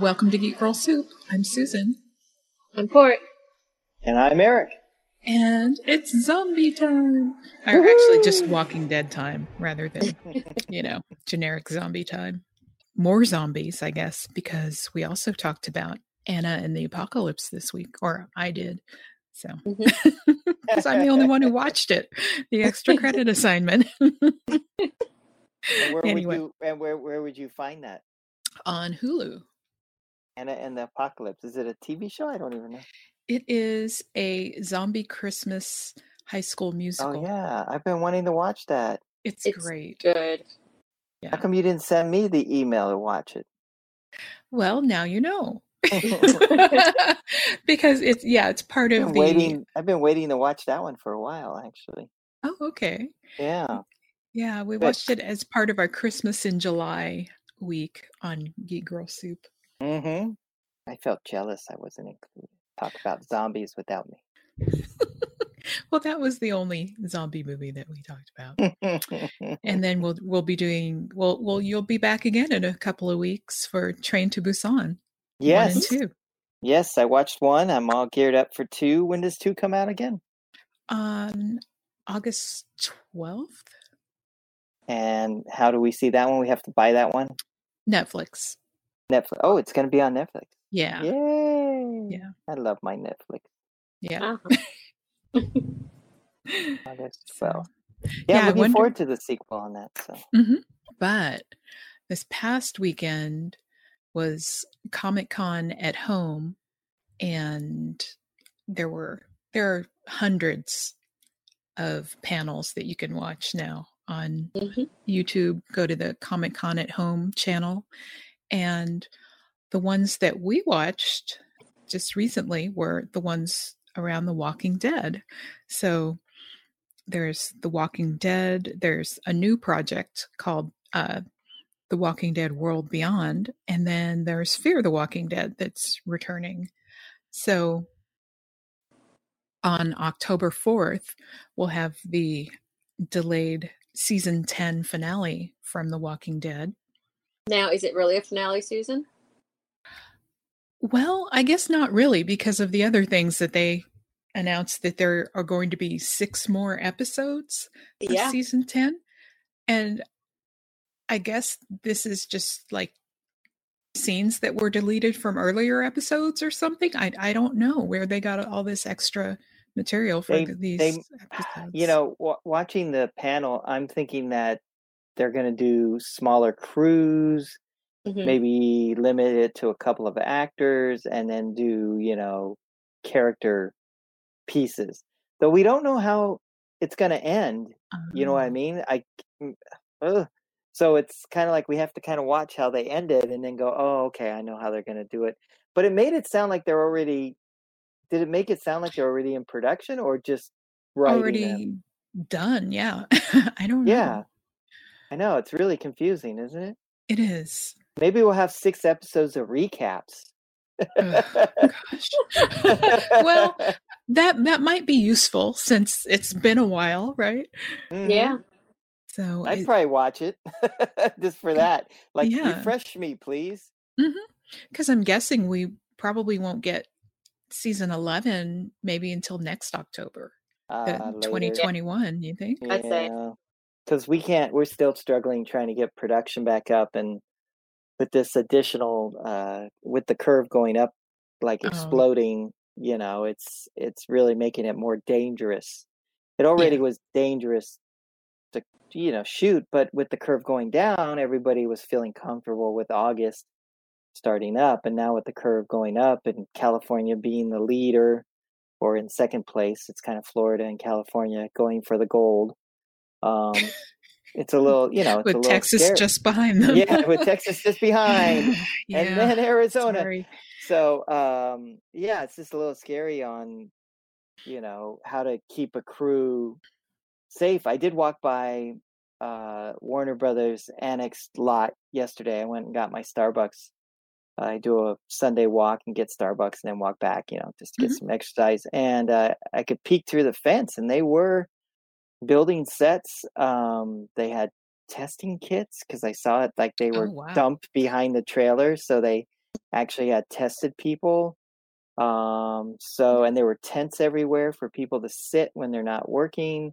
Welcome to Geek Girl Soup. I'm Susan. I'm Court. And I'm Eric. And it's zombie time. Or actually just Walking Dead time rather than, you know, generic zombie time. More zombies, I guess, because we also talked about Anna and the Apocalypse this week, or I did. So, mm-hmm. because I'm the only one who watched it, the extra credit assignment. And where Anyway. would you and where where would you find that? on Hulu. Anna and the Apocalypse. Is it a TV show? I don't even know. It is a zombie Christmas high school oh, musical. Oh yeah, I've been wanting to watch that. It's, It's great. Good. Yeah. How come you didn't send me the email to watch it? Well, now you know. because it's yeah, it's part of the waiting. I've been waiting to watch that one for a while, actually. Oh, okay. Yeah. Yeah, we Good. watched it as part of our Christmas in July week on Geek Girl Soup. Mm-hmm. I felt jealous I wasn't included. Talk about zombies without me. Well, that was the only zombie movie that we talked about. And then we'll we'll be doing well well you'll be back again in a couple of weeks for Train to Busan. Yes. two. Yes, I watched one. I'm all geared up for two. When does two come out again? On August twelfth? And how do we see that one? We have to buy that one. Netflix. Netflix. Oh, it's going to be on Netflix. Yeah. Yay! Yeah. I love my Netflix. Yeah. Uh-huh. August So, 12th. Yeah, yeah, I I'm looking wonder- forward to the sequel on that. So Mhm. But this past weekend was Comic Con at home, and there were there are hundreds of panels that you can watch now on Mhm. YouTube. Go to the Comic Con at Home channel, and the ones that we watched just recently were the ones around The Walking Dead. So there's The Walking Dead. There's a new project called uh, The Walking Dead World Beyond, and then there's Fear the Walking Dead that's returning. So on October 4th, we'll have the delayed season 10 finale from The Walking Dead. Now, is it really a finale, Susan? Well, I guess not really because of the other things that they announced that there are going to be six more episodes of Yeah. season 10 and I guess this is just like scenes that were deleted from earlier episodes or something. I I don't know where they got all this extra material for They- these they- episodes. you know, w- watching the panel, I'm thinking that they're going to do smaller crews, Mhm. maybe limit it to a couple of actors, and then do you know character pieces. Though we don't know how it's going to end. You know what I Um, mean? I ugh. so it's kind of like we have to kind of watch how they end it and then go, oh, okay, I know how they're going to do it. But it made it sound like they're already. Did it make it sound like they're already in production or just already them? done. Yeah, I don't know. Yeah, I know it's really confusing, isn't it? it is. Maybe we'll have six episodes of recaps. Ugh, gosh. well, that that might be useful since it's been a while, right? Mhm. Yeah. So I'd it- probably watch it just for that. Like, Yeah. refresh me, please. Because I'm guessing we probably won't get season 11 maybe until next October, Uh, later. 2021, you think? I'd say. Because we can't. We're still struggling trying to get production back up, and with this additional, uh, with the curve going up, like Oh. exploding, you know, it's it's really making it more dangerous. It already Yeah. was dangerous to you know shoot, but with the curve going down, everybody was feeling comfortable with August starting up, and now with the curve going up and California being the leader or in second place, it's kind of Florida and California going for the gold. Um, it's a little, you know, it's a With Texas scary. just behind them. yeah, with Texas just behind, yeah. and then Arizona. sorry. So, um, yeah, it's just a little scary on, you know, how to keep a crew safe. I did walk by uh, Warner Brothers Annex lot yesterday. I went and got my Starbucks. I do a Sunday walk and get Starbucks and then walk back, you know, just to get Mhm. some exercise. And uh, I could peek through the fence, and they were building sets. Um, they had testing kits because I saw it like they Oh, were wow. dumped behind the trailer, so they actually had tested people. Um, so and there were tents everywhere for people to sit when they're not working.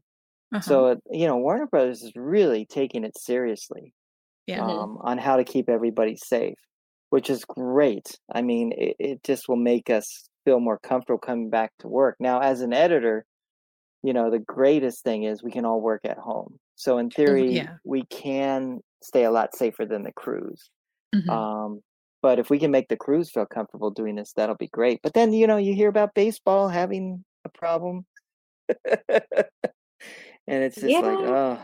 Uh-huh. So you know, Warner Brothers is really taking it seriously yeah. Um, on how to keep everybody safe, which is great. I mean, it, it just will make us feel more comfortable coming back to work. Now, as an editor, you know, the greatest thing is we can all work at home. So in theory, yeah. we can stay a lot safer than the crews. Mhm. Um, but if we can make the crews feel comfortable doing this, that'll be great. But then, you know, you hear about baseball having a problem. and it's just like, oh,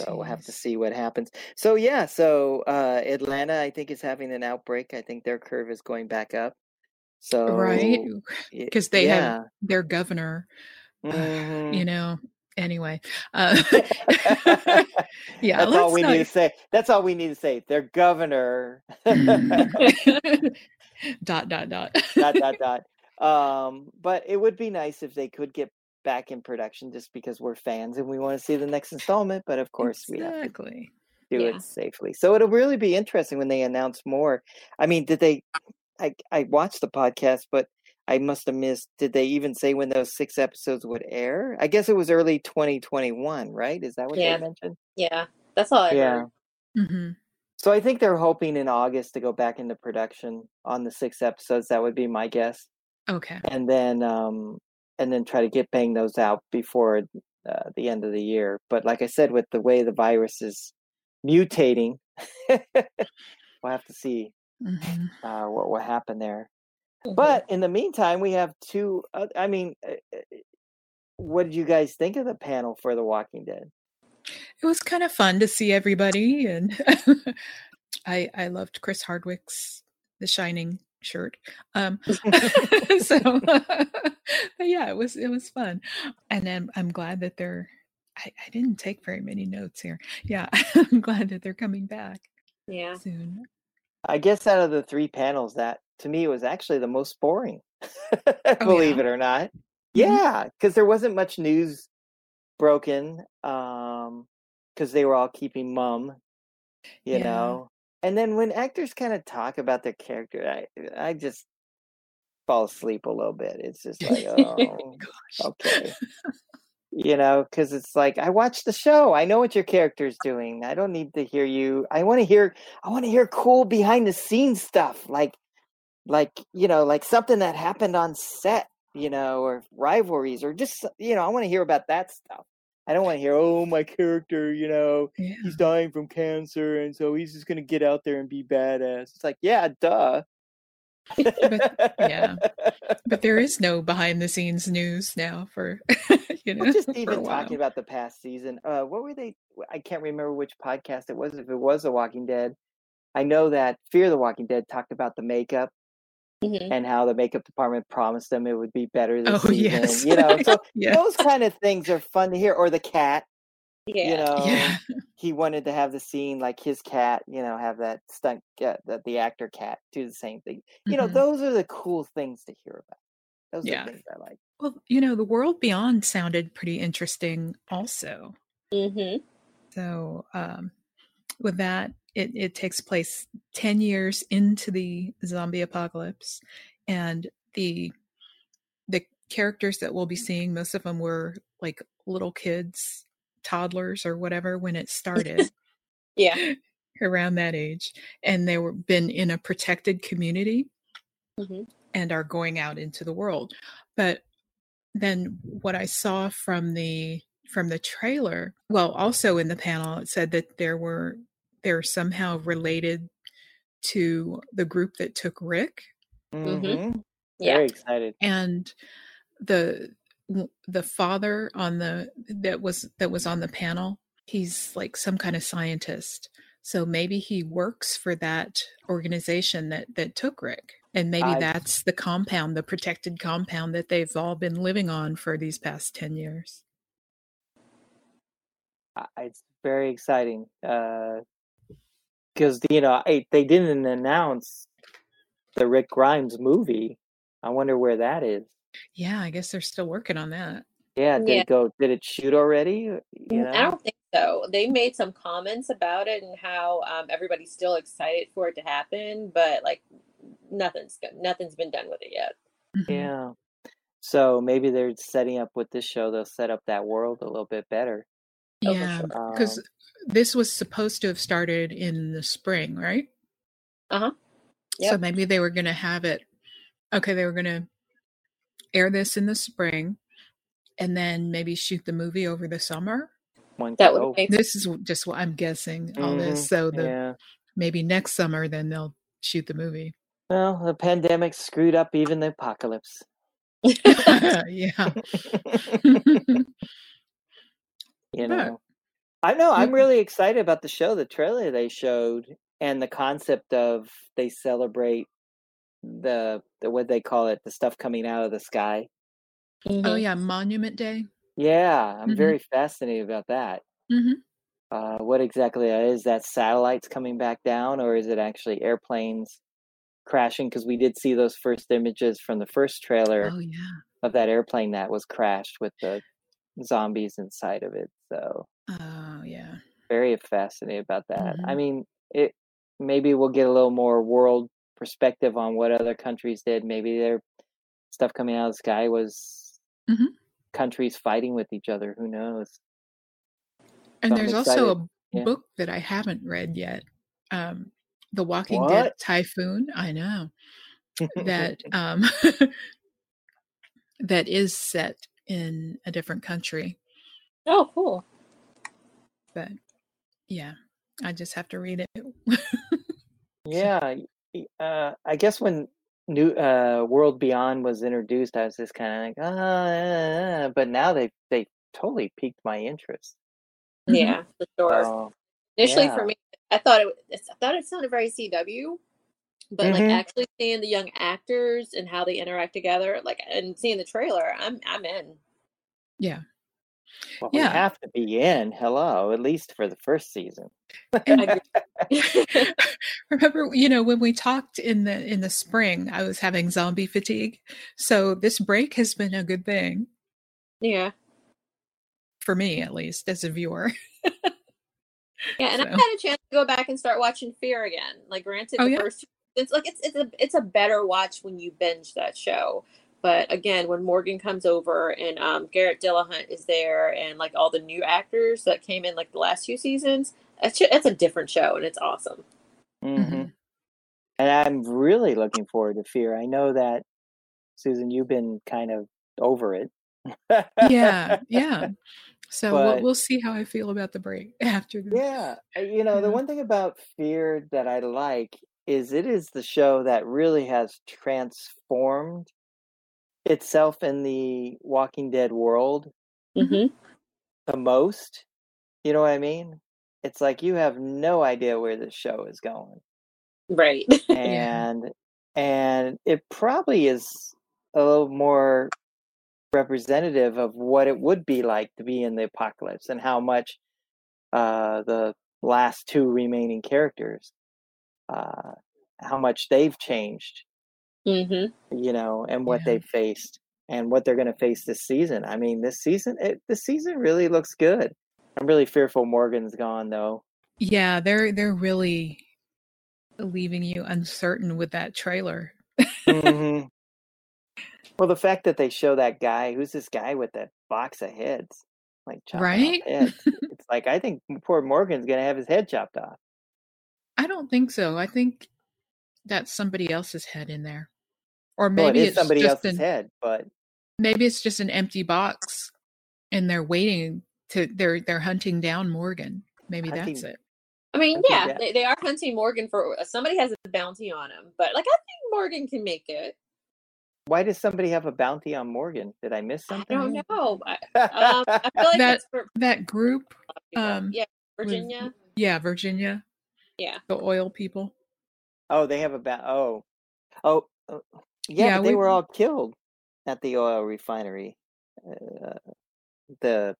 so we'll have to see what happens. So yeah, so uh Atlanta I think is having an outbreak. I think their curve is going back up. So right because they have their governor Mhm. you know anyway uh yeah That's all we not need to say. That's all we need to say. Their governor dot dot dot dot dot dot. Um, but it would be nice if they could get back in production just because we're fans and we want to see the next installment. But of course, we have to exactly do Yeah. it safely. So it'll really be interesting when they announce more. I mean, did they? I I watched the podcast, but I must have missed. Did they even say when those six episodes would air? I guess it was early 2021, right? Is that what Yeah. they mentioned? Yeah, that's all I Yeah. heard. hmm So I think they're hoping in August to go back into production on the six episodes. That would be my guess, okay and then um and then try to get bang those out before uh, the end of the year. But like I said, with the way the virus is mutating, we'll have to see hmm uh, what will happen there. Mhm. But in the meantime, we have two. Uh, I mean, uh, uh, what did you guys think of the panel for The Walking Dead? it was kind of fun to see everybody and i i loved chris hardwick's the shining shirt um so but yeah it was it was fun and then i'm glad that they're I, I didn't take very many notes here yeah i'm glad that they're coming back yeah. soon I guess out of the three panels, that to me it was actually the most boring. Oh, believe yeah? it or not. Mhm. Yeah, because there wasn't much news broken. Um, because they were all keeping mum, you Yeah. know. And then when actors kind of talk about their character, I I just fall asleep a little bit. It's just like, oh, okay. You know, because it's like I watched the show. I know what your character's doing. I don't need to hear you. I want to hear. I want to hear cool behind the scenes stuff, like, like you know, like something that happened on set. You know, or rivalries, or just you know, I want to hear about that stuff. I don't want to hear, oh, my character, you know, Yeah. he's dying from cancer, and so he's just gonna get out there and be badass. It's like, yeah, duh. But- yeah. But there is no behind the scenes news now for you know Well, just even talking about the past season. Uh, what were they? I can't remember which podcast it was. If it was The Walking Dead, I know that Fear the Walking Dead talked about the makeup Mhm. and how the makeup department promised them it would be better this Oh season. yes. You know, so yeah. those kind of things are fun to hear. Or the cat. Yeah. You know, Yeah. he wanted to have the scene like his cat. You know, have that stunt, uh, the, the actor cat do the same thing. You know, Mhm. those are the cool things to hear about. Those Yeah. are the things I like. Well, you know, the world beyond sounded pretty interesting also. Mm-hmm. So um, with that, it, it takes place 10 years into the zombie apocalypse. And the the characters that we'll be seeing, most of them were like little kids, toddlers or whatever when it started Yeah. around that age. And they were been in a protected community hmm and are going out into the world. But then what I saw from the from the trailer, well, also in the panel, it said that there were they're somehow related to the group that took Rick, Mhm. Mhm. Yeah. Very excited. and the the father on the that was that was on the panel. He's like some kind of scientist. So maybe he works for that organization that that took Rick. And maybe I- that's the compound, the protected compound that they've all been living on for these past 10 years. It's very exciting because you know I, they didn't announce the Rick Grimes movie. I wonder where that is. Yeah, I guess they're still working on that. Yeah, did Yeah. it go? Did it shoot already? You Mm, I don't think so. They made some comments about it and how um, everybody's still excited for it to happen, but like nothing's. Nothing's been done with it yet. Mhm. Yeah. So maybe they're setting up with this show. They'll set up that world a little bit better. Oh, Yeah, because Um, this was supposed to have started in the spring, right? Uh-huh. So maybe they were going to have it. Okay, they were going to air this in the spring, and then maybe shoot the movie over the summer. one That would make This is just what I'm guessing. All this, so the Yeah. maybe next summer, then they'll shoot the movie. Well, the pandemic screwed up even the apocalypse. yeah. you But know i know i'm really excited about the show the trailer they showed and the concept of they celebrate the, the what they call it the stuff coming out of the sky oh Mhm. yeah, Monument Day. yeah i'm Mhm. very fascinated about that hmm uh, what exactly that is that satellites coming back down or is it actually airplanes crashing because we did see those first images from the first trailer Oh yeah. of that airplane that was crashed with the zombies inside of it so Oh yeah. very fascinated about that. I Mhm. mean, it maybe we'll get a little more world perspective on what other countries did. Maybe their stuff coming out of the sky was Mhm. countries fighting with each other. Who knows? And So there's also a Yeah. book that I haven't read yet. Um, The Walking What? Dead Typhoon. I know that um, that is set in a different country, Oh, cool. But yeah, I just have to read it. yeah. Uh, I guess when New uh, World Beyond was introduced, I was just kind of like, ah, but now they they totally piqued my interest. Mhm. Yeah, for sure. So, Initially, yeah. for me, I thought it. I thought it sounded very CW, but like Mhm. actually seeing the young actors and how they interact together, like and seeing the trailer, I'm I'm in. Yeah, well, we Yeah. have to be in. Hello, at least for the first season. and I agree. remember, you know, when we talked in the in the spring, I was having zombie fatigue, so this break has been a good thing yeah, for me, at least as a viewer. yeah, and I've had a chance to go back and start watching Fear again. Like, granted, Oh, the yeah? first it's like it's it's a it's a better watch when you binge that show. But again, when Morgan comes over and um, Garrett Dillahunt is there, and like all the new actors that came in like the last few seasons, it's ju- it's a different show and it's awesome. hmm Mhm. And I'm really looking forward to Fear. I know that Susan, you've been kind of over it. yeah, yeah. So we'll we'll see how I feel about the break after the Yeah, you know, the one thing about Fear that I like is it is the show that really has transformed itself in the Walking Dead world Mm-hmm. the most. You know what I mean? It's like you have no idea where this show is going. Right. and and it probably is a little more representative of what it would be like to be in the apocalypse and how much uh the last two remaining characters uh how much they've changed mm-hmm. you know and what Yeah. they've faced and what they're going to face this season i mean this season it, this season really looks good i'm really fearful morgan's gone though Yeah, they're they're really leaving you uncertain with that trailer. hmm Well, the fact that they show that guy, who's this guy with that box of heads, like Right? heads? it's like I think poor Morgan's gonna have his head chopped off. I don't think so. I think that's somebody else's head in there. Or Well, it maybe is it's somebody just else's an, head, but maybe it's just an empty box and they're waiting to they're they're hunting down Morgan. Maybe I that's think- it. I mean, I yeah, that- they, they are hunting Morgan for somebody has a bounty on him, but like I think Morgan can make it. why does somebody have a bounty on Morgan? Did I miss I something? don't know. I, um, I feel like That- for That group, um, yeah, was- Virginia. yeah, Virginia, Yeah. the oil people. Oh, they have a ba- oh, oh, uh, yeah, Yeah, they we- were all killed at the oil refinery. Uh, the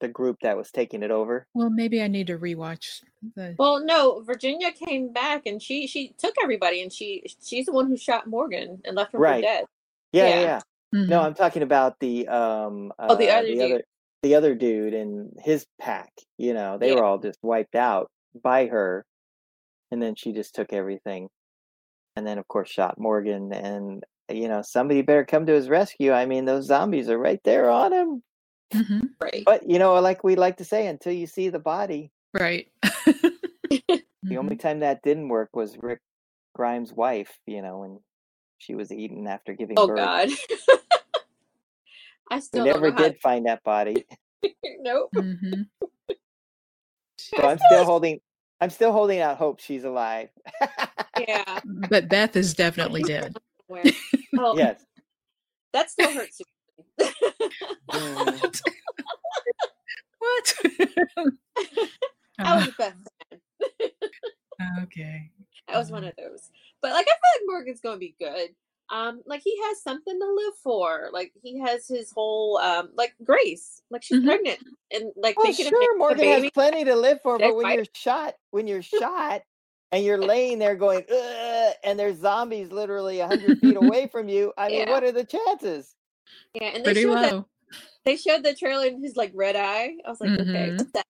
the group that was taking it over. Well, maybe I need to rewatch the Well, no, Virginia came back and she she took everybody and she she's the one who shot Morgan and left him Right. dead. Yeah, yeah. Yeah. yeah. No. I'm talking about the um Oh, the uh, other dude. other the other dude and his pack. You know, they Yeah. were all just wiped out by her, and then she just took everything. and then of course shot Morgan. And you know somebody better come to his rescue. I mean those zombies are right there on him. hmm Right. But you know, like we like to say, until you see the body, Right. the only Mhm. time that didn't work was Rick Grimes' wife. You know, when she was eaten after giving oh birth. God. I still never know how. did find that body. nope. Mhm. So I'm still holding. I'm still holding out hope she's alive. Yeah. But Beth is definitely dead. Where? Oh, yes. that still hurts. Mhm. What? I was a Beth okay. I was one of those. But like I feel like Morgan's gonna be good. Um, like he has something to live for. Like he has his whole um like Grace. Like she's Mhm. pregnant and like Well, thinking of sure, making a Morgan has plenty to live for, but when right. you're shot, when you're shot, and you're laying there going, Ugh, and there's zombies literally a hundred feet away from you. I mean, Yeah. what are the chances? Yeah, and they Pretty showed that they showed the trailer in his like red eye. I was like, okay, Mhm. what's that?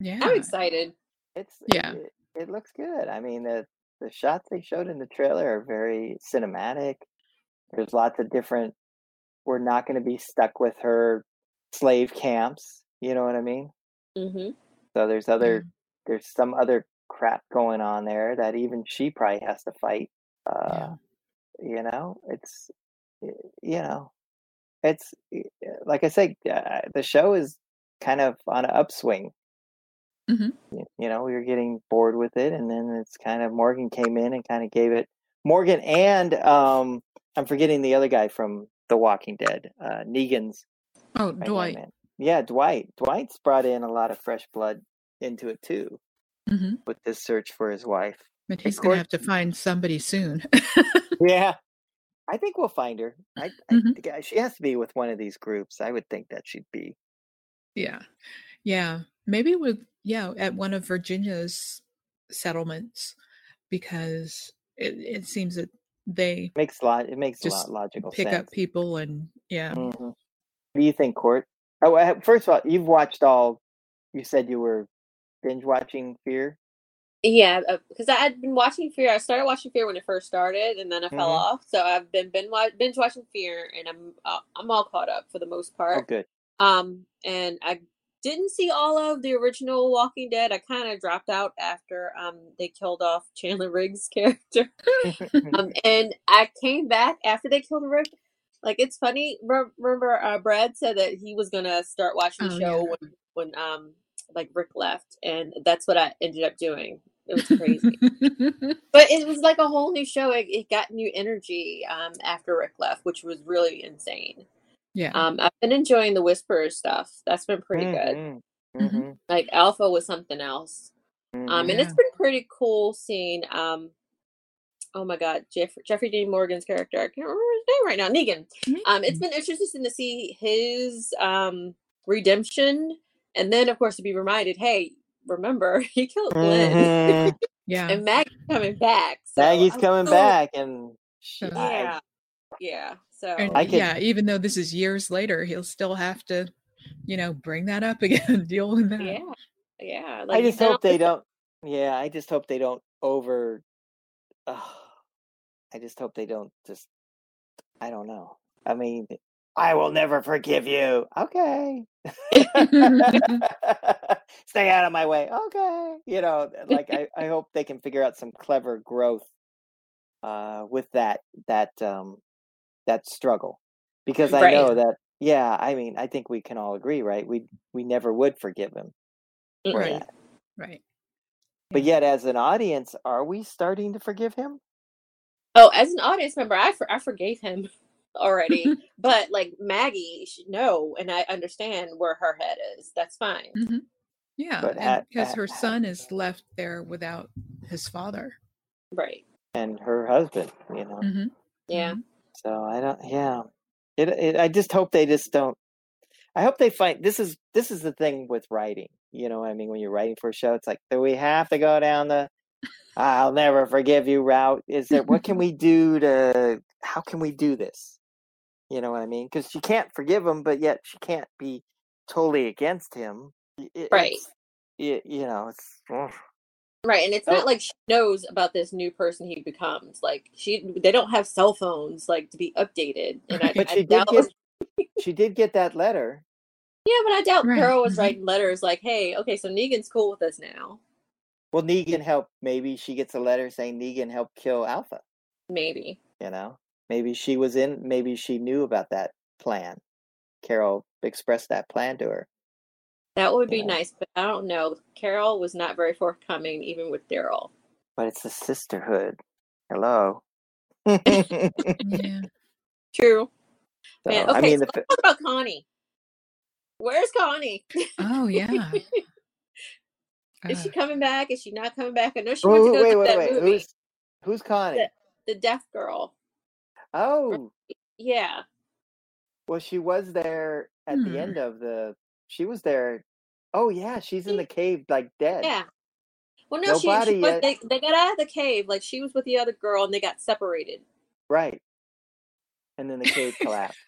Yeah. I'm excited. It's Yeah. It, it looks good. I mean, the the shots they showed in the trailer are very cinematic. There's lots of different. We're not going to be stuck with her slave camps. You know what I mean? hmm So there's other there's some other crap going on there that even she probably has to fight. Uh, You know, it's you know, it's like I say, uh, the show is kind of on an upswing. Mhm. You know, we were getting bored with it, and then it's kind of Morgan came in and kind of gave it Morgan and um, I'm forgetting the other guy from The Walking Dead, uh, Negan's Oh, right-hand Dwight. man. Yeah, Dwight. Dwight's brought in a lot of fresh blood into it too hmm with this search for his wife. But he's going to have to find somebody soon. Yeah, I think we'll find her. I, I Mhm. I- she has to be with one of these groups. I would think that she'd be. yeah. Yeah. Maybe with, yeah, at one of Virginia's settlements because it, it seems that they Makes a lot. It makes a Just lot logical pick sense. up people and, yeah. Mhm. What do you think, Court? Oh, uh, first of all, you've watched all. You said you were binge watching Fear. Yeah, because I had been watching Fear. I started watching Fear when it first started, and then I fell Mhm. off. So I've been binge, binge watching Fear, and I'm uh, I'm all caught up for the most Oh, part. good. Um, and I didn't see all of the original Walking Dead. I kind of dropped out after um they killed off Chandler Riggs' character. Um, and I came back after they killed Rick. Like it's funny. re- Remember, uh, Brad said that he was gonna start watching the Oh, show yeah. when when um like Rick left, and that's what I ended up doing. It was crazy, but it was like a whole new show. It, it got new energy um after Rick left, which was really insane. Yeah. Um, I've been enjoying the Whisperer stuff. That's been pretty good. Mhm, Mhm. mhm, Like Alpha was something else. Um, mhm. and it's been pretty cool seeing um oh my god, Jeff- Jeffrey Dean Morgan's character. I can't remember his name right now, Negan. Um, it's been interesting to see his um redemption and then of course to be reminded, hey, remember he killed Glenn Mhm. yeah. and Maggie's coming back. So Maggie's coming back, and she, So- I- Yeah. Yeah. So And I could- yeah, even though this is years later, he'll still have to, you know, bring that up again, deal with that. yeah. Yeah. I just hope they don't. Yeah, I just hope they don't over. Oh, I just hope they don't just. I don't know. I mean, I will never forgive you. Okay. Stay out of my way. Okay. You know, like I, I hope they can figure out some clever growth uh with that that um that struggle. Because I Right. know that yeah, I mean, I think we can all agree, right? We we never would forgive him for Mm-mm. that. Right. But yet, as an audience, are we starting to forgive him? Oh, as an audience member, I for, I forgave him already. but like Maggie should know, and I understand where her head is. That's fine. hmm Yeah, at- because at- her son is left there without his father. Right. And her husband, you know. hmm Yeah. So I don't. Yeah. It, it. I just hope they just don't. I hope they find this is this is the thing with writing. You know, what I mean, when you're writing for a show, it's like, do we have to go down the "I'll never forgive you" route? Is there what can we do to? How can we do this? You know what I mean? Because she can't forgive him, but yet she can't be totally against him. It- Right. y- you know, it's. ugh. Right, and it's Oh. not like she knows about this new person he becomes. Like she, they don't have cell phones like to be updated. And I, But I she did doubt, get she did get that letter. yeah, but I doubt Right, Carol was mhm. writing letters like, "Hey, okay, so Negan's cool with us now." Well, Negan helped. Maybe she gets a letter saying Negan helped kill Alpha. Maybe. You know, maybe she was in. Maybe she knew about that plan. Carol expressed that plan to her. That would be Yeah. nice, but I don't know. Carol was not very forthcoming, even with Daryl. But it's a sisterhood. Hello. Yeah. True. So, Man, I okay, mean, so the, let's talk about Connie. Where's Connie? Oh yeah. Is Uh, she coming back? Is she not coming back? I know she Wait, went to go wait, to wait, that wait. movie, Who's who's Connie? The- the deaf girl. Oh, Yeah. well, she was there at Hmm. the end of the. She was there. Oh yeah, she's in the cave, like dead. Yeah. Well, no, she, Nobody she went, they, they got out of the cave. Like she was with the other girl and they got separated. Right. And then the cave collapsed.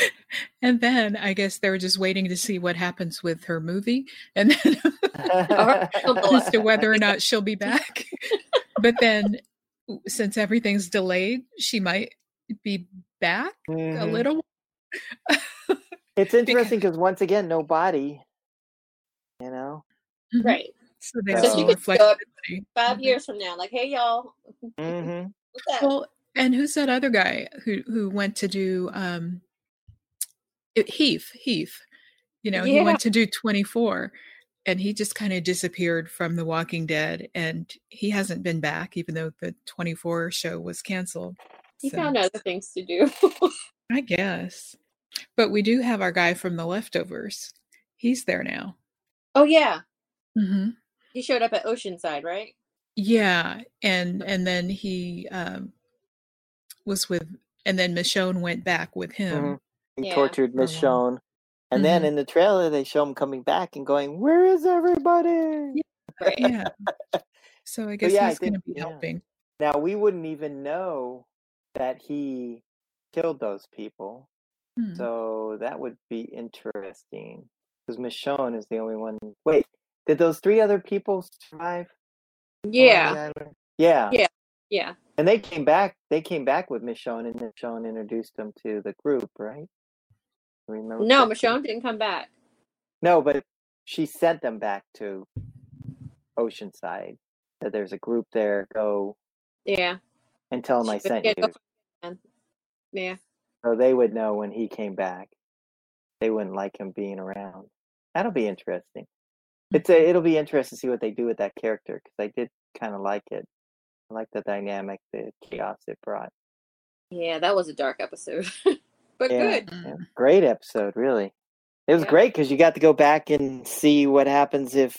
and then I guess they were just waiting to see what happens with her movie, and then as to whether or not she'll be back. but then, since everything's delayed, she might be back a Mhm. little. It's interesting because once again, no body. You know. Mhm. Right. So there's So some she could show up flexibility. 5 Mhm. years from now, like, hey, y'all, hmm what's up? Well, and who's that other guy who who went to do um it- Heath? Heath. You know, he went to do 24 and he just kind of disappeared from The Walking Dead and he hasn't been back even though the 24 show was canceled. he So, found other things to do. I guess. But we do have our guy from the leftovers. He's there now. oh, yeah. hmm He showed up at Oceanside, right? Yeah, and and then he um was with and then Michonne went back with him. Mhm. He Yeah. tortured For a Miss. Michonne. And then Mhm. in the trailer, they show him coming back and going, "Where is everybody?" Right. Yeah. So I guess yeah, he's going to be yeah. helping. Now we wouldn't even know that he killed those people, Hmm. so that would be interesting. Because Michonne is the only one. Wait, did those three other people survive? Yeah. Yeah. Yeah. Yeah. And they came back. They came back with Michonne, and Michonne introduced them to the group, right? Remember? No, correctly? Michonne didn't come back. No, but she sent them back to Oceanside. That there's a group there. Go Yeah. and tell them I sent you, Yeah. So they would know when he came back. They wouldn't like him being around. That'll be interesting. Hmm. It's a, it'll be interesting to see what they do with that character because I did kind of like it. I like the dynamic, the chaos it brought. Yeah, that was a dark episode. but Yeah. good. Yeah, great episode, really. It was Yeah. great because you got to go back and see what happens if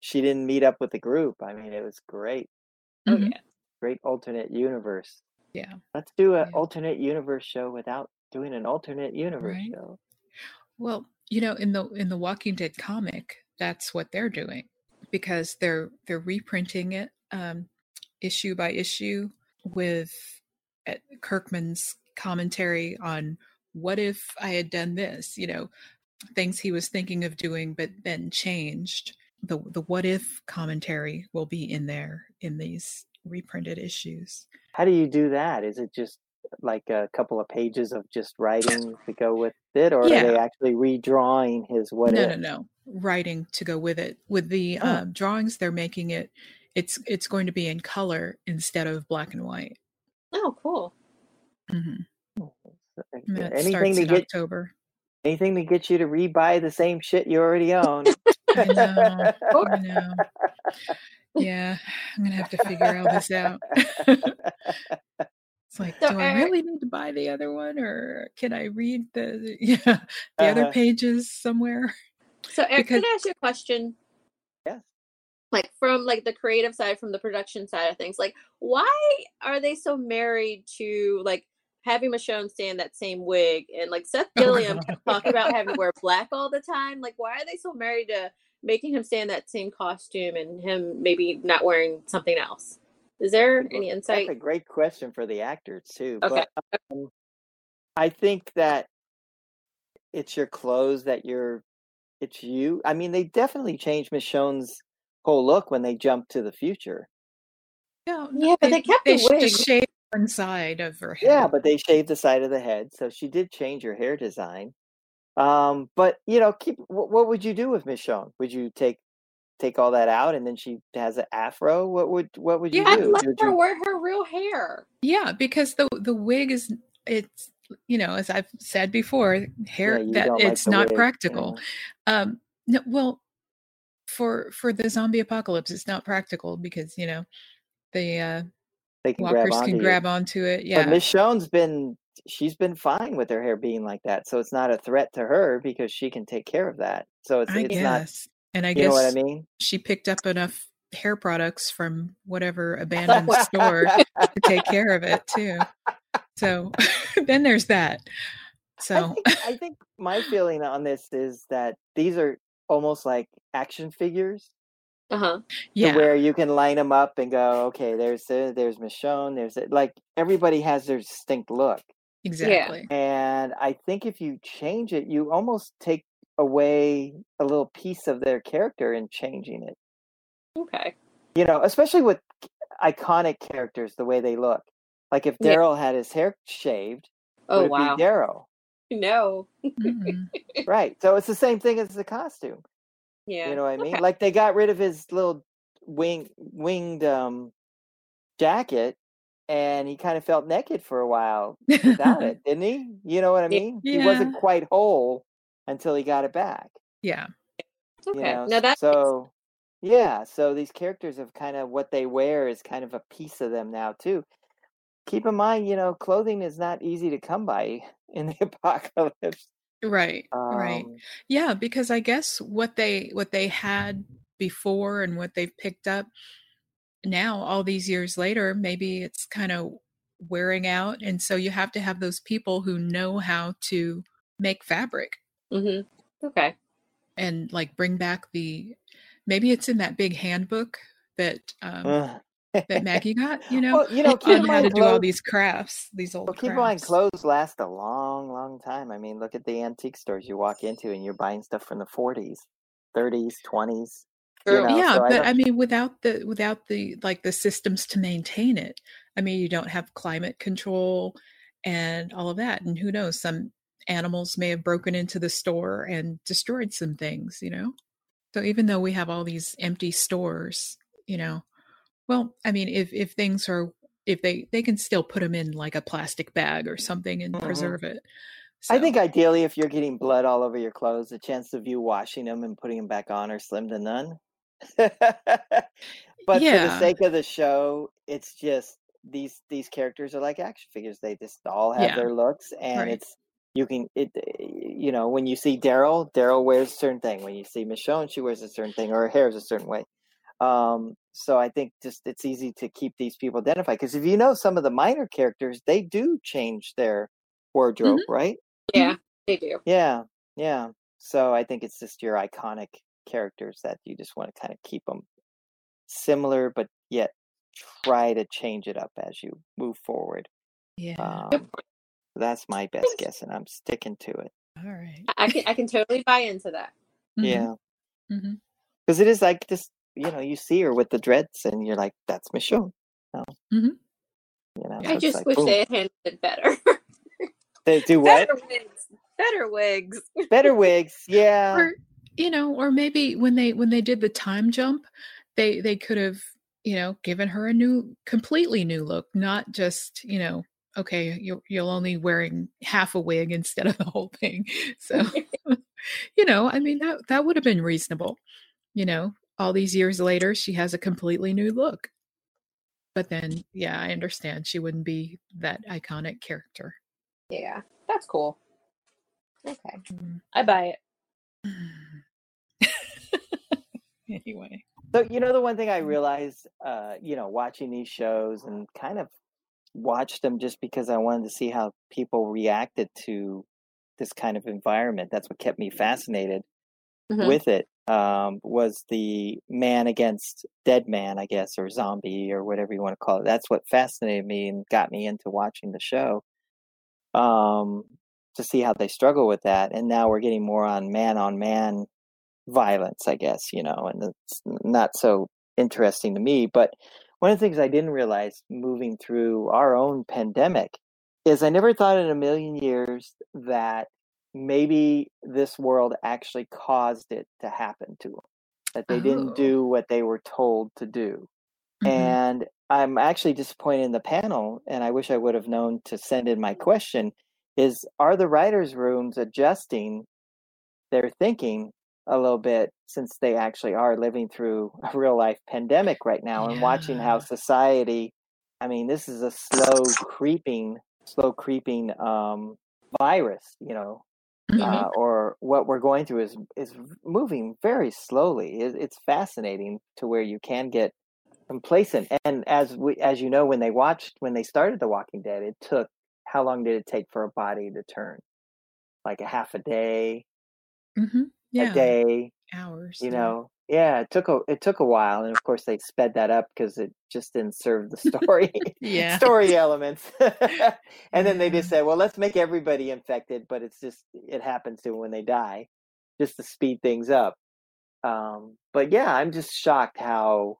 she didn't meet up with the group. I mean, it was great. Oh, yeah. Great alternate universe. Yeah. Let's do an Yeah. alternate universe show without doing an alternate universe Right. show. Well, you know, in the in the Walking Dead comic, that's what they're doing because they're they're reprinting it um, issue by issue with uh, Kirkman's commentary on what if I had done this, you know, things he was thinking of doing but then changed. The the what if commentary will be in there in these reprinted issues. How do you do that? Is it just like a couple of pages of just writing to go with it, or are they actually redrawing his what no, if? no, no. Writing to go with it. With the Oh. um, drawings, they're making it. It's it's going to be in color instead of black and white. Oh, cool. hmm Oh, that Anything to in get October. anything to get you to rebuy the same shit you already own. I know. I know. Yeah, I'm gonna have to figure all this out. it's like, So, do I Eric- really need to buy the other one, or can I read the yeah the other Uh-huh. pages somewhere? So, Eric, Because- can I ask you a question? Yes. Like from like the creative side, from the production side of things, like why are they so married to like having Michonne stay in that same wig and like Seth Oh, Gilliam God. kept talking about having to wear black all the time? Like, why are they so married to making him stay in that same costume and him maybe not wearing something else? Is there any insight? That's a great question for the actor too. Okay. But um, I think that it's your clothes that you're. It's you. I mean, they definitely changed Michonne's whole look when they jumped to the future. Yeah, Yeah, but they kept they the wig. shaved one side of her head. Yeah, but they shaved the side of the head, so she did change her hair design. Um, but you know, keep what, what would you do with Michonne? Would you take take all that out and then she has an afro? What would what would you Yeah, I'd do? let Would her you- wear her real hair. Yeah, because the the wig is it's you know as I've said before, hair Yeah, that don't like it's not wig, practical. yeah. Um, no, well, for for the zombie apocalypse, it's not practical because you know the uh, They can walkers onto can you. grab onto it. Yeah, But Michonne's been she's been fine with her hair being like that, so it's not a threat to her because she can take care of that. So it's I it's not and I you guess know what I mean? she picked up enough hair products from whatever abandoned store to take care of it too. So then there's that. I So think, I think my feeling on this is that these are almost like action figures Uh huh. yeah, where you can line them up and go, okay, there's the, there's Michonne, there's it. like everybody has their distinct look, exactly. and I think if you change it, you almost take away a little piece of their character in changing it. Okay. You know, especially with iconic characters, the way they look. Like if Yeah. Daryl had his hair shaved, Oh would it wow. be Daryl? No. Mhm. Right. So it's the same thing as the costume. Yeah. You know what I mean? Okay. Like they got rid of his little wing winged um jacket and he kind of felt naked for a while without it, didn't he? You know what I Yeah. mean? He wasn't quite whole until he got it back. yeah, You Okay. know? Now that so yeah, so these characters have kind of what they wear is kind of a piece of them now too. Keep in mind, you know, clothing is not easy to come by in the apocalypse. right, right. Um, Yeah, because I guess what they what they had before and what they've picked up now, all these years later, maybe it's kind of wearing out, and so you have to have those people who know how to make fabric hmm Okay. and like bring back the. Maybe it's in that big handbook that um, ugh. that Maggie got. You know, well, you know, on how to mind do all these crafts, these old Well, keep in mind, clothes last a long, long time. I mean, look at the antique stores you walk into, and you're buying stuff from the 40s, 30s, 20s. You know, yeah so but don't- I, mean without the without the like the systems to maintain it i mean you don't have climate control and all of that and who knows some animals may have broken into the store and destroyed some things you know so even though we have all these empty stores you know well i mean if if things are if they they can still put them in like a plastic bag or something and Mhm. preserve it I think ideally, if you're getting blood all over your clothes, the chance of you washing them and putting them back on are slim to none. but for the sake of the show, it's just these these characters are like action figures. They just all have Yeah. their looks, and Right. it's you can it you know when you see Daryl, Daryl wears a certain thing. When you see Michonne, she wears a certain thing, or her hair is a certain way. Um, so I think just it's easy to keep these people identified because if you know some of the minor characters, they do change their wardrobe, right? Yeah, they do. Yeah, yeah. So I think it's just your iconic characters that you just want to kind of keep them similar, but yet try to change it up as you move forward. yeah Um, that's my best guess, and I'm sticking to it. all right I can I can totally buy into that. Mhm, Yeah, mhm. because it is like just you know you see her with the dreads, and you're like, that's Michonne. No. Mhm. You know, I just like, wish boom. they had handled it better. They do what? better wigs. Better wigs. Better wigs, yeah. or you know or maybe when they when they did the time jump they they could have you know given her a new completely new look not just you know okay you're, you're only wearing half a wig instead of the whole thing so you know i mean that that would have been reasonable you know all these years later she has a completely new look but then yeah i understand she wouldn't be that iconic character Yeah, that's cool. Okay, Mm. I buy it. anyway So you know the one thing I realized, uh, you know, watching these shows and kind of watched them just because I wanted to see how people reacted to this kind of environment. That's what kept me fascinated Mhm. with it. Um, was the man against dead man, I guess, or zombie, or whatever you want to call it. That's what fascinated me and got me into watching the show. Um, to see how they struggle with that, and now we're getting more on man on man violence, I guess, you know, and it's not so interesting to me. But one of the things I didn't realize moving through our own pandemic is I never thought in a million years that maybe this world actually caused it to happen to them, that they oh. didn't do what they were told to do. Mm-hmm. And I'm actually disappointed in the panel, and I wish I would have known to send in my question is are the writers' rooms adjusting their thinking a little bit since they actually are living through a real life pandemic right now and watching how society i mean this is a slow creeping slow creeping um virus you know mm-hmm. uh, or what we're going through is is moving very slowly. It, it's fascinating to where you can get complacent. And as we as you know when they watched when they started the walking dead it took how long did it take for a body to turn? Like a half a day? Mm-hmm. Yeah. a day hours you yeah. know yeah it took a it took a while and of course they sped that up because it just didn't serve the story yeah story elements and then they just said well let's make everybody infected but it's just it happens to when they die just to speed things up um but yeah i'm just shocked how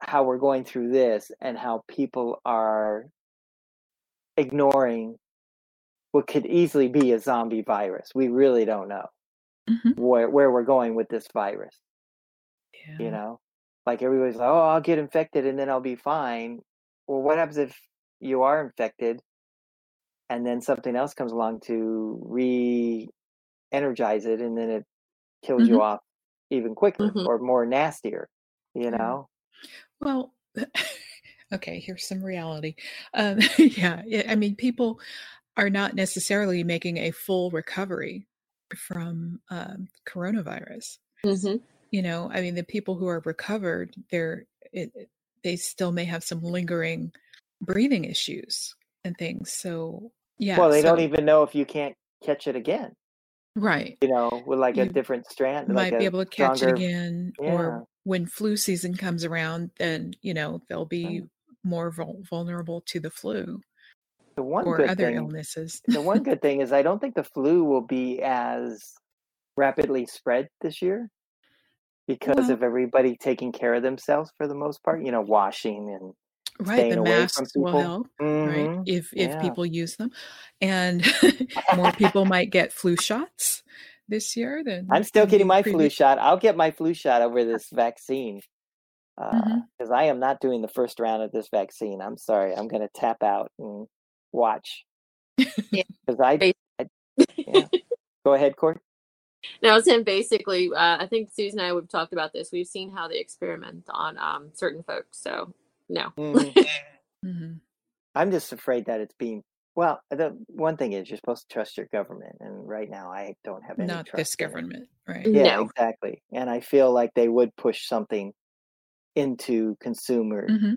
how we're going through this and how people are ignoring what could easily be a zombie virus. We really don't know mm-hmm. where where we're going with this virus. Yeah. You know, like everybody's like, "Oh, I'll get infected and then I'll be fine." Well, what happens if you are infected and then something else comes along to re-energize it and then it kills mm-hmm. you off even quicker mm-hmm. or more nastier? You know. Well. okay, here's some reality. Um, yeah, I mean, people are not necessarily making a full recovery from um, coronavirus. Mm-hmm. You know, I mean, the people who are recovered, they're it, they still may have some lingering breathing issues and things. So, yeah. Well, they so, don't even know if you can't catch it again. Right. You know, with like you a different strand. Might like be able to catch stronger, it again, yeah. or when flu season comes around, then you know they'll be more vul- vulnerable to the flu the one or good other thing, illnesses. the one good thing is I don't think the flu will be as rapidly spread this year because well, of everybody taking care of themselves for the most part. You know, washing and right the masks will help mm-hmm. right if if yeah. people use them and more people might get flu shots this year than i'm still getting my previous. flu shot i'll get my flu shot over this vaccine because uh, mm-hmm. i am not doing the first round of this vaccine i'm sorry i'm going to tap out and watch. Because I, I yeah. go ahead, Court. Now, I was saying basically, uh, I think Susan and I we've talked about this. We've seen how they experiment on um, certain folks. So, no. Mm-hmm. mm-hmm. I'm just afraid that it's being well, the one thing is you're supposed to trust your government, and right now I don't have any. Not this government, right? Yeah, no. exactly. And I feel like they would push something into consumers mm-hmm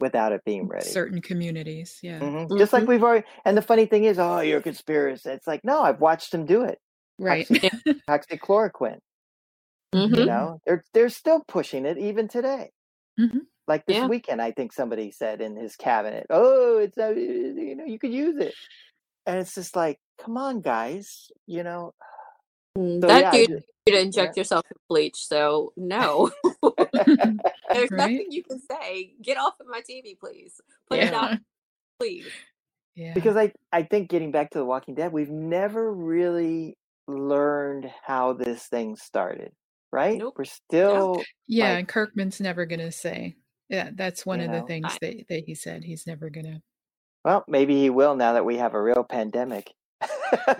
without it being ready. Certain communities, yeah. Mm-hmm. Just like mm-hmm. we've already. And the funny thing is, oh, you're a conspiracy. It's like, no, I've watched them do it. Right. Toxic, chloroquine. Mm-hmm. You know, they're they're still pushing it even today. Mm-hmm. Like this yeah. weekend, I think somebody said in his cabinet, "Oh, it's a, you know, you could use it," and it's just like, come on, guys, you know. Mm, so, that yeah, dude to inject yeah. yourself with bleach. So no, there's right? nothing you can say. Get off of my TV, please. Put yeah. it down, please. Yeah. Because I I think getting back to The Walking Dead, we've never really learned how this thing started. Right? Nope. We're still yeah. Like, and Kirkman's never gonna say. Yeah, that's one of know, the things I, that that he said. He's never gonna. Well, maybe he will now that we have a real pandemic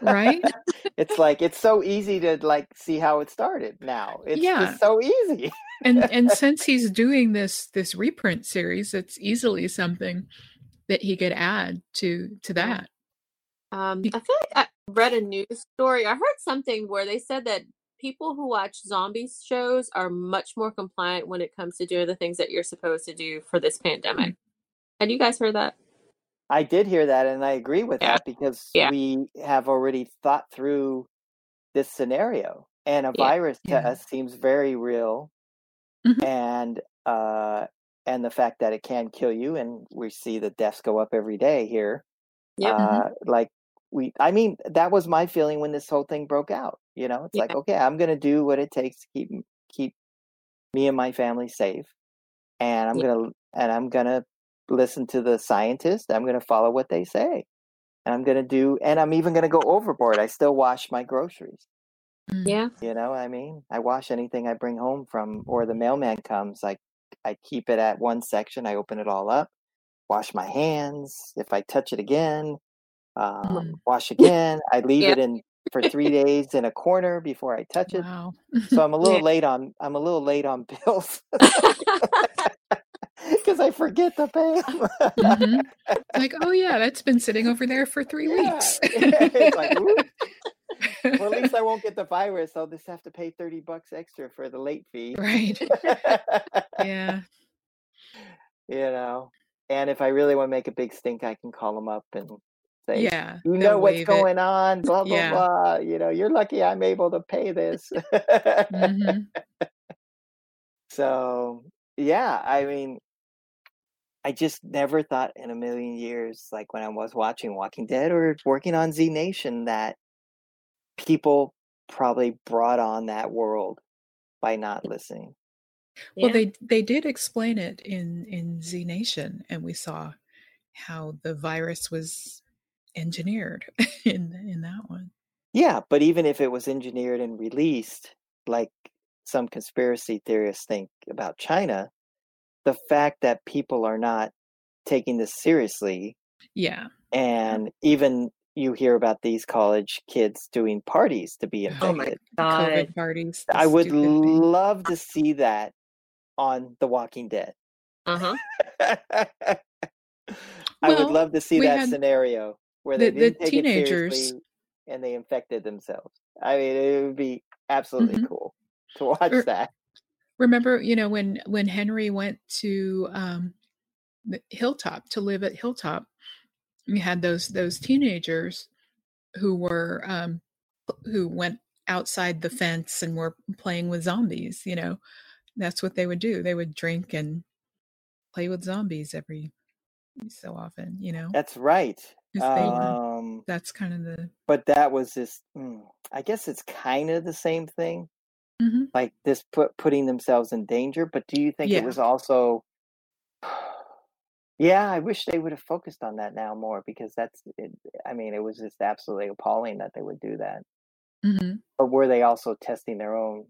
right? It's like it's so easy to like see how it started now. It's yeah. so easy. And and since he's doing this this reprint series it's easily something that he could add to to that. Um i feel like i read a news story i heard something where they said that people who watch zombie shows are much more compliant when it comes to doing the things that you're supposed to do for this pandemic. Mm-hmm. had you guys heard that I did hear that, and I agree with yeah. that because yeah. we have already thought through this scenario, and a yeah. virus to us seems very real, mm-hmm. and uh, and the fact that it can kill you, and we see the deaths go up every day here. Yeah, uh, mm-hmm. like we I mean that was my feeling when this whole thing broke out. You know, it's like okay, I'm gonna do what it takes to keep keep me and my family safe, and I'm gonna and I'm gonna listen to the scientists. I'm gonna follow what they say, and I'm gonna do and I'm even gonna go overboard. I still wash my groceries. Mm. Yeah. You know, I mean, I wash anything I bring home from, or the mailman comes. Like I keep it at one section. I open it all up, wash my hands. If I touch it again, um, Mm. wash again. I leave Yeah. it in for three days in a corner before I touch it. Wow. So I'm a little Yeah. late on. I'm a little late on bills because I forget to pay 'em. Mhm. Like, oh yeah, that's been sitting over there for three Yeah. weeks. it's like, well, at least I won't get the virus. I'll just have to pay thirty bucks extra for the late fee. right. Yeah. you know. And if I really want to make a big stink, I can call them up and say, Yeah. "You know what's waive it. going on." Blah blah Yeah. blah. You know, you're lucky I'm able to pay this. Mhm. so yeah, I mean, I just never thought in a million years, like when I was watching Walking Dead or working on Z Nation, that people probably brought on that world by not listening. Well, Yeah. they they did explain it in in Z Nation, and we saw how the virus was engineered in in that one. Yeah, but even if it was engineered and released, like some conspiracy theorists think about China, the fact that people are not taking this seriously, Yeah. and even you hear about these college kids doing parties to be oh my god. COVID parties. I would stupid thing. love to see that on The Walking Dead. Uh huh. I would love to see that scenario where the- they the didn't take teenagers- it and they infected themselves. I mean, it would be absolutely Mhm. cool to watch Er, that. Remember, you know, when when Henry went to um, the Hilltop to live at Hilltop, we had those those teenagers who were um, who went outside the fence and were playing with zombies. You know, that's what they would do. They would drink and play with zombies every so often. You know, That's right they. Um, That's kind of the. but that was just, mm, I guess it's kind of the same thing, Mhm. like this put putting themselves in danger. But do you think Yeah. it was also? Yeah, I wish they would have focused on that now more because that's. It, I mean, it was just absolutely appalling that they would do that. Mhm. But were they also testing their own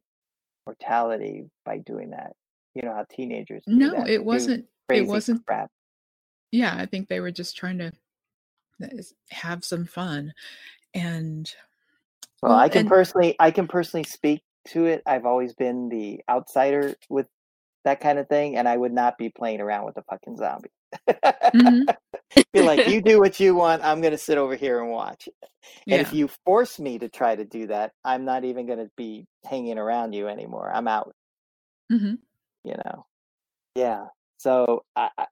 mortality by doing that? You know how teenagers do No, that. It wasn't. It wasn't. crap. Yeah, I think they were just trying to have some fun, and Well, well, I can and personally, I can personally speak to it. I've always been the outsider with that kind of thing, and I would not be playing around with a fucking zombie. Mhm. Be like, you do what you want. I'm going to sit over here and watch. And if you force me to try to do that, I'm not even going to be hanging around you anymore. I'm out. hmm You know. Yeah. So, I, I,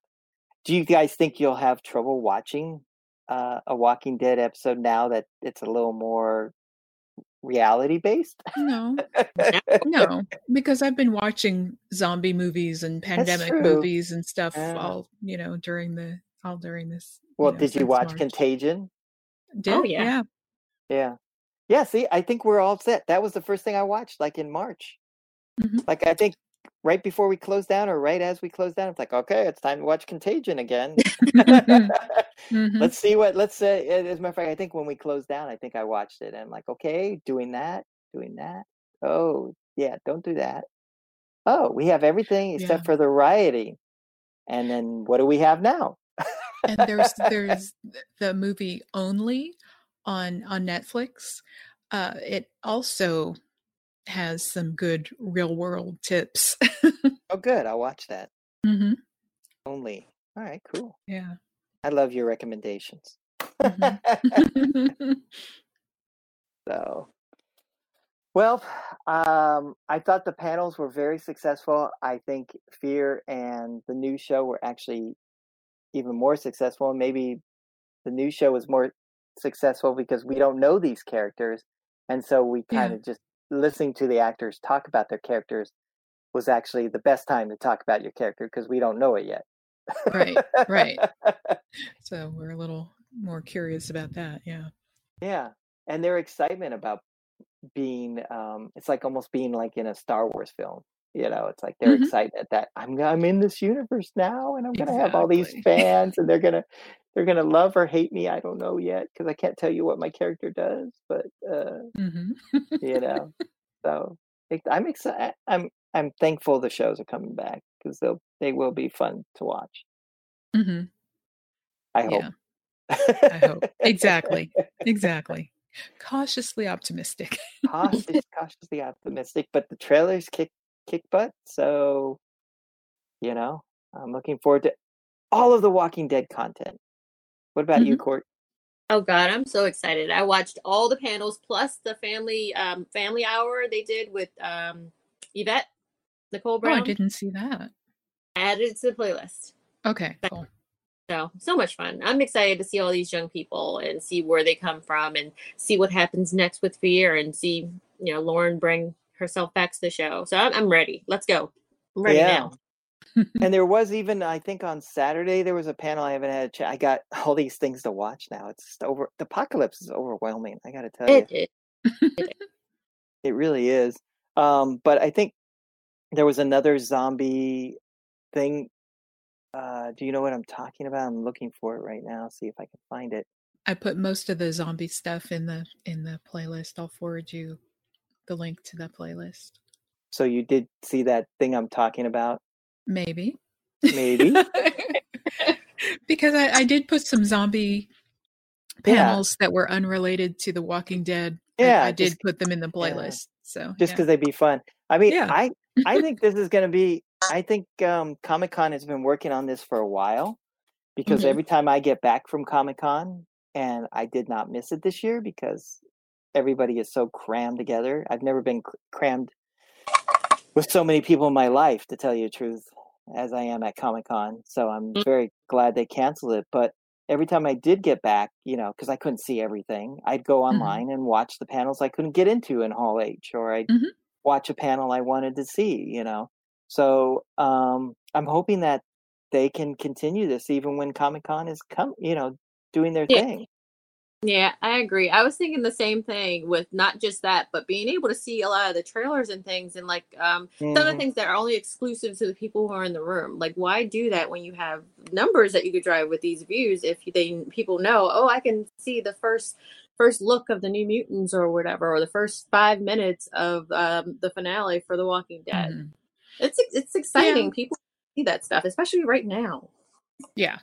do you guys think you'll have trouble watching uh, a Walking Dead episode now that it's a little more reality based? no, no, because I've been watching zombie movies and pandemic movies and stuff Yeah. all you know during the all during this. Well, know, did you watch March. Contagion? Did Oh, yeah. yeah. Yeah. Yeah, see, I think we're all set. That was the first thing I watched, like in March. Mhm. Like I think right before we closed down or right as we closed down, it's like, okay, it's time to watch Contagion again. Mhm. let's see what let's say as a matter of fact, I think when we closed down, I think I watched it and I'm like, okay, doing that, doing that. Oh, yeah, don't do that. Oh, we have everything except Yeah. for the rioting. And then what do we have now? and there's there's the movie Only on on Netflix. Uh, it also has some good real world tips. oh good, I'll watch that. hmm Only. All right, cool. Yeah. I love your recommendations. Mhm. so, well, um, I thought the panels were very successful. I think Fear and the new show were actually even more successful. Maybe the new show was more successful because we don't know these characters. And so we kind Yeah. of just listening to the actors talk about their characters was actually the best time to talk about your character because we don't know it yet. Right, right. so we're a little more curious about that. Yeah. Yeah, and their excitement about being um it's like almost being like in a Star Wars film. You know, it's like they're Mhm. excited that I'm I'm in this universe now and I'm gonna have all these fans and they're gonna they're gonna love or hate me. I don't know yet because I can't tell you what my character does, but uh, Mhm. you know, so it, I'm excited. I'm I'm thankful the shows are coming back because they'll they will be fun to watch. Mm-hmm. I hope. Yeah, I hope. Exactly. Exactly. Cautiously optimistic. cautious, cautiously optimistic, but the trailers kick kick butt. So, you know, I'm looking forward to all of the Walking Dead content. What about you, Mhm. Court? Oh God, I'm so excited! I watched all the panels plus the family um family hour they did with um Yvette Nicole Oh, I didn't see that. Added it to the playlist. Okay, cool. So so much fun. I'm excited to see all these young people and see where they come from and see what happens next with Fear and see you know Lauren bring herself back to the show. So I'm, I'm ready. Let's go. I'm ready Yeah. now. And there was even, I think, on Saturday there was a panel. I haven't had a chance. I got all these things to watch now. It's just over. The apocalypse is overwhelming. I got to tell you. It, it, It really is. Um, but I think there was another zombie thing. Uh, do you know what I'm talking about? I'm looking for it right now. See if I can find it. I put most of the zombie stuff in the in the playlist. I'll forward you the link to the playlist. So you did see that thing I'm talking about? Maybe. Maybe. because I, I did put some zombie Yeah. panels that were unrelated to The Walking Dead. Yeah, I, did just- put them in the playlist. So just yeah. because they'd be fun. I mean, Yeah. I I think this is going to be. I think um, Comic Con has been working on this for a while because Mhm. every time I get back from Comic Con, and I did not miss it this year because everybody is so crammed together. I've never been cr- crammed with so many people in my life, to tell you the truth, as I am at Comic Con. So I'm Mm. very glad they canceled it. But every time I did get back, you know, because I couldn't see everything, I'd go Mhm. online and watch the panels I couldn't get into in Hall H, or I'd Mhm. watch a panel I wanted to see, you know. So um, I'm hoping that they can continue this even when Comic Con is come, you know, doing their Yeah. thing. Yeah, I agree. I was thinking the same thing with not just that, but being able to see a lot of the trailers and things, and like um, some of the Mhm. things that are only exclusive to the people who are in the room. Like, why do that when you have numbers that you could drive with these views? If they people know, oh, I can see the first first look of the New Mutants or whatever, or the first five minutes of um, the finale for The Walking Dead. Mhm. It's it's exciting. People see that stuff, especially right now. Yeah.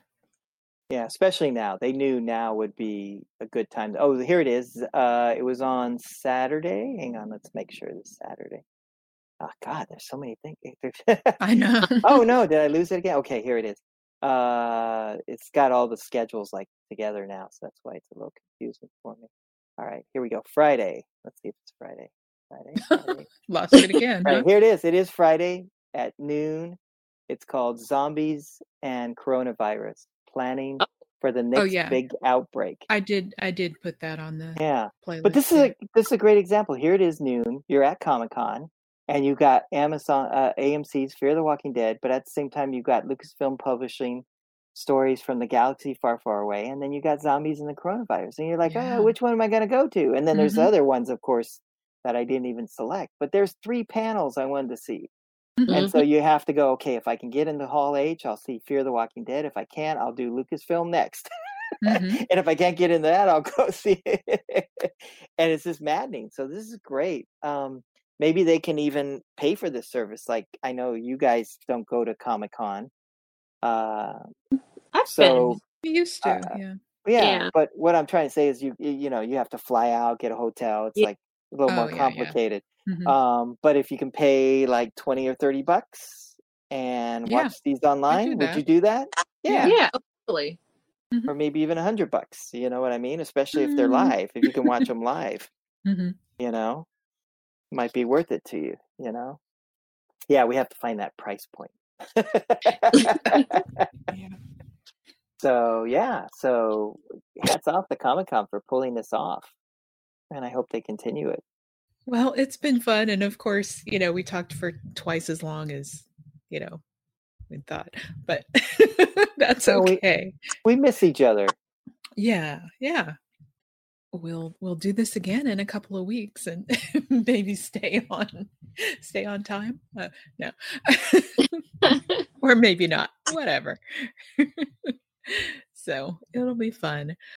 Yeah, especially now. They knew now would be a good time. Oh, here it is. Uh, it was on Saturday. Hang on, let's make sure it's Saturday. Oh God, there's so many things. I know. oh no, did I lose it again? Okay, here it is. Uh, it's got all the schedules like together now, so that's why it's a little confusing for me. All right, here we go. Friday. Let's see if it's Friday. Friday. Friday. Lost it again. All huh? right, here it is. It is Friday at noon. It's called Zombies and Coronavirus Planning Oh. for the next yeah. big outbreak. I did I did put that on the Yeah. playlist. But this is a this is a great example. Here it is noon. You're at Comic Con, and you got Amazon, uh, AMC's Fear the Walking Dead, but at the same time you got Lucasfilm publishing stories from the galaxy far, far away, and then you got zombies and the coronavirus, and you're like, Yeah. oh, which one am I going to go to? And then there's Mhm. other ones, of course, that I didn't even select. But there's three panels I wanted to see, Mhm. and so you have to go. Okay, if I can get into Hall H, I'll see Fear the Walking Dead. If I can't, I'll do Lucasfilm next. Mhm. and if I can't get into that, I'll go see it. and it's just maddening. So this is great. Um, maybe they can even pay for this service. Like I know you guys don't go to Comic Con. Uh, I've so We used to, Uh, yeah. yeah, Yeah. but what I'm trying to say is you you know you have to fly out, get a hotel. It's Yeah. like a little Oh, more complicated. Mhm. Um, but if you can pay like twenty or thirty bucks and Yeah, watch these online, would you do that? Yeah. been. Yeah, totally. or maybe even a hundred bucks. You know what I mean? Especially if they're Mm. live, if you can watch them live, Mhm. you know, might be worth it to you. You know, yeah, we have to find that price point. Yeah. so yeah, so hats off to Comic Con for pulling this off, and I hope they continue it. Well, it's been fun. And of course, you know, we talked for twice as long as, you know, we thought, but that's so okay. We, we miss each other. Yeah. Yeah. We'll we'll do this again in a couple of weeks and maybe stay on stay on time. Uh, no. or maybe not. Whatever. so, it'll be fun.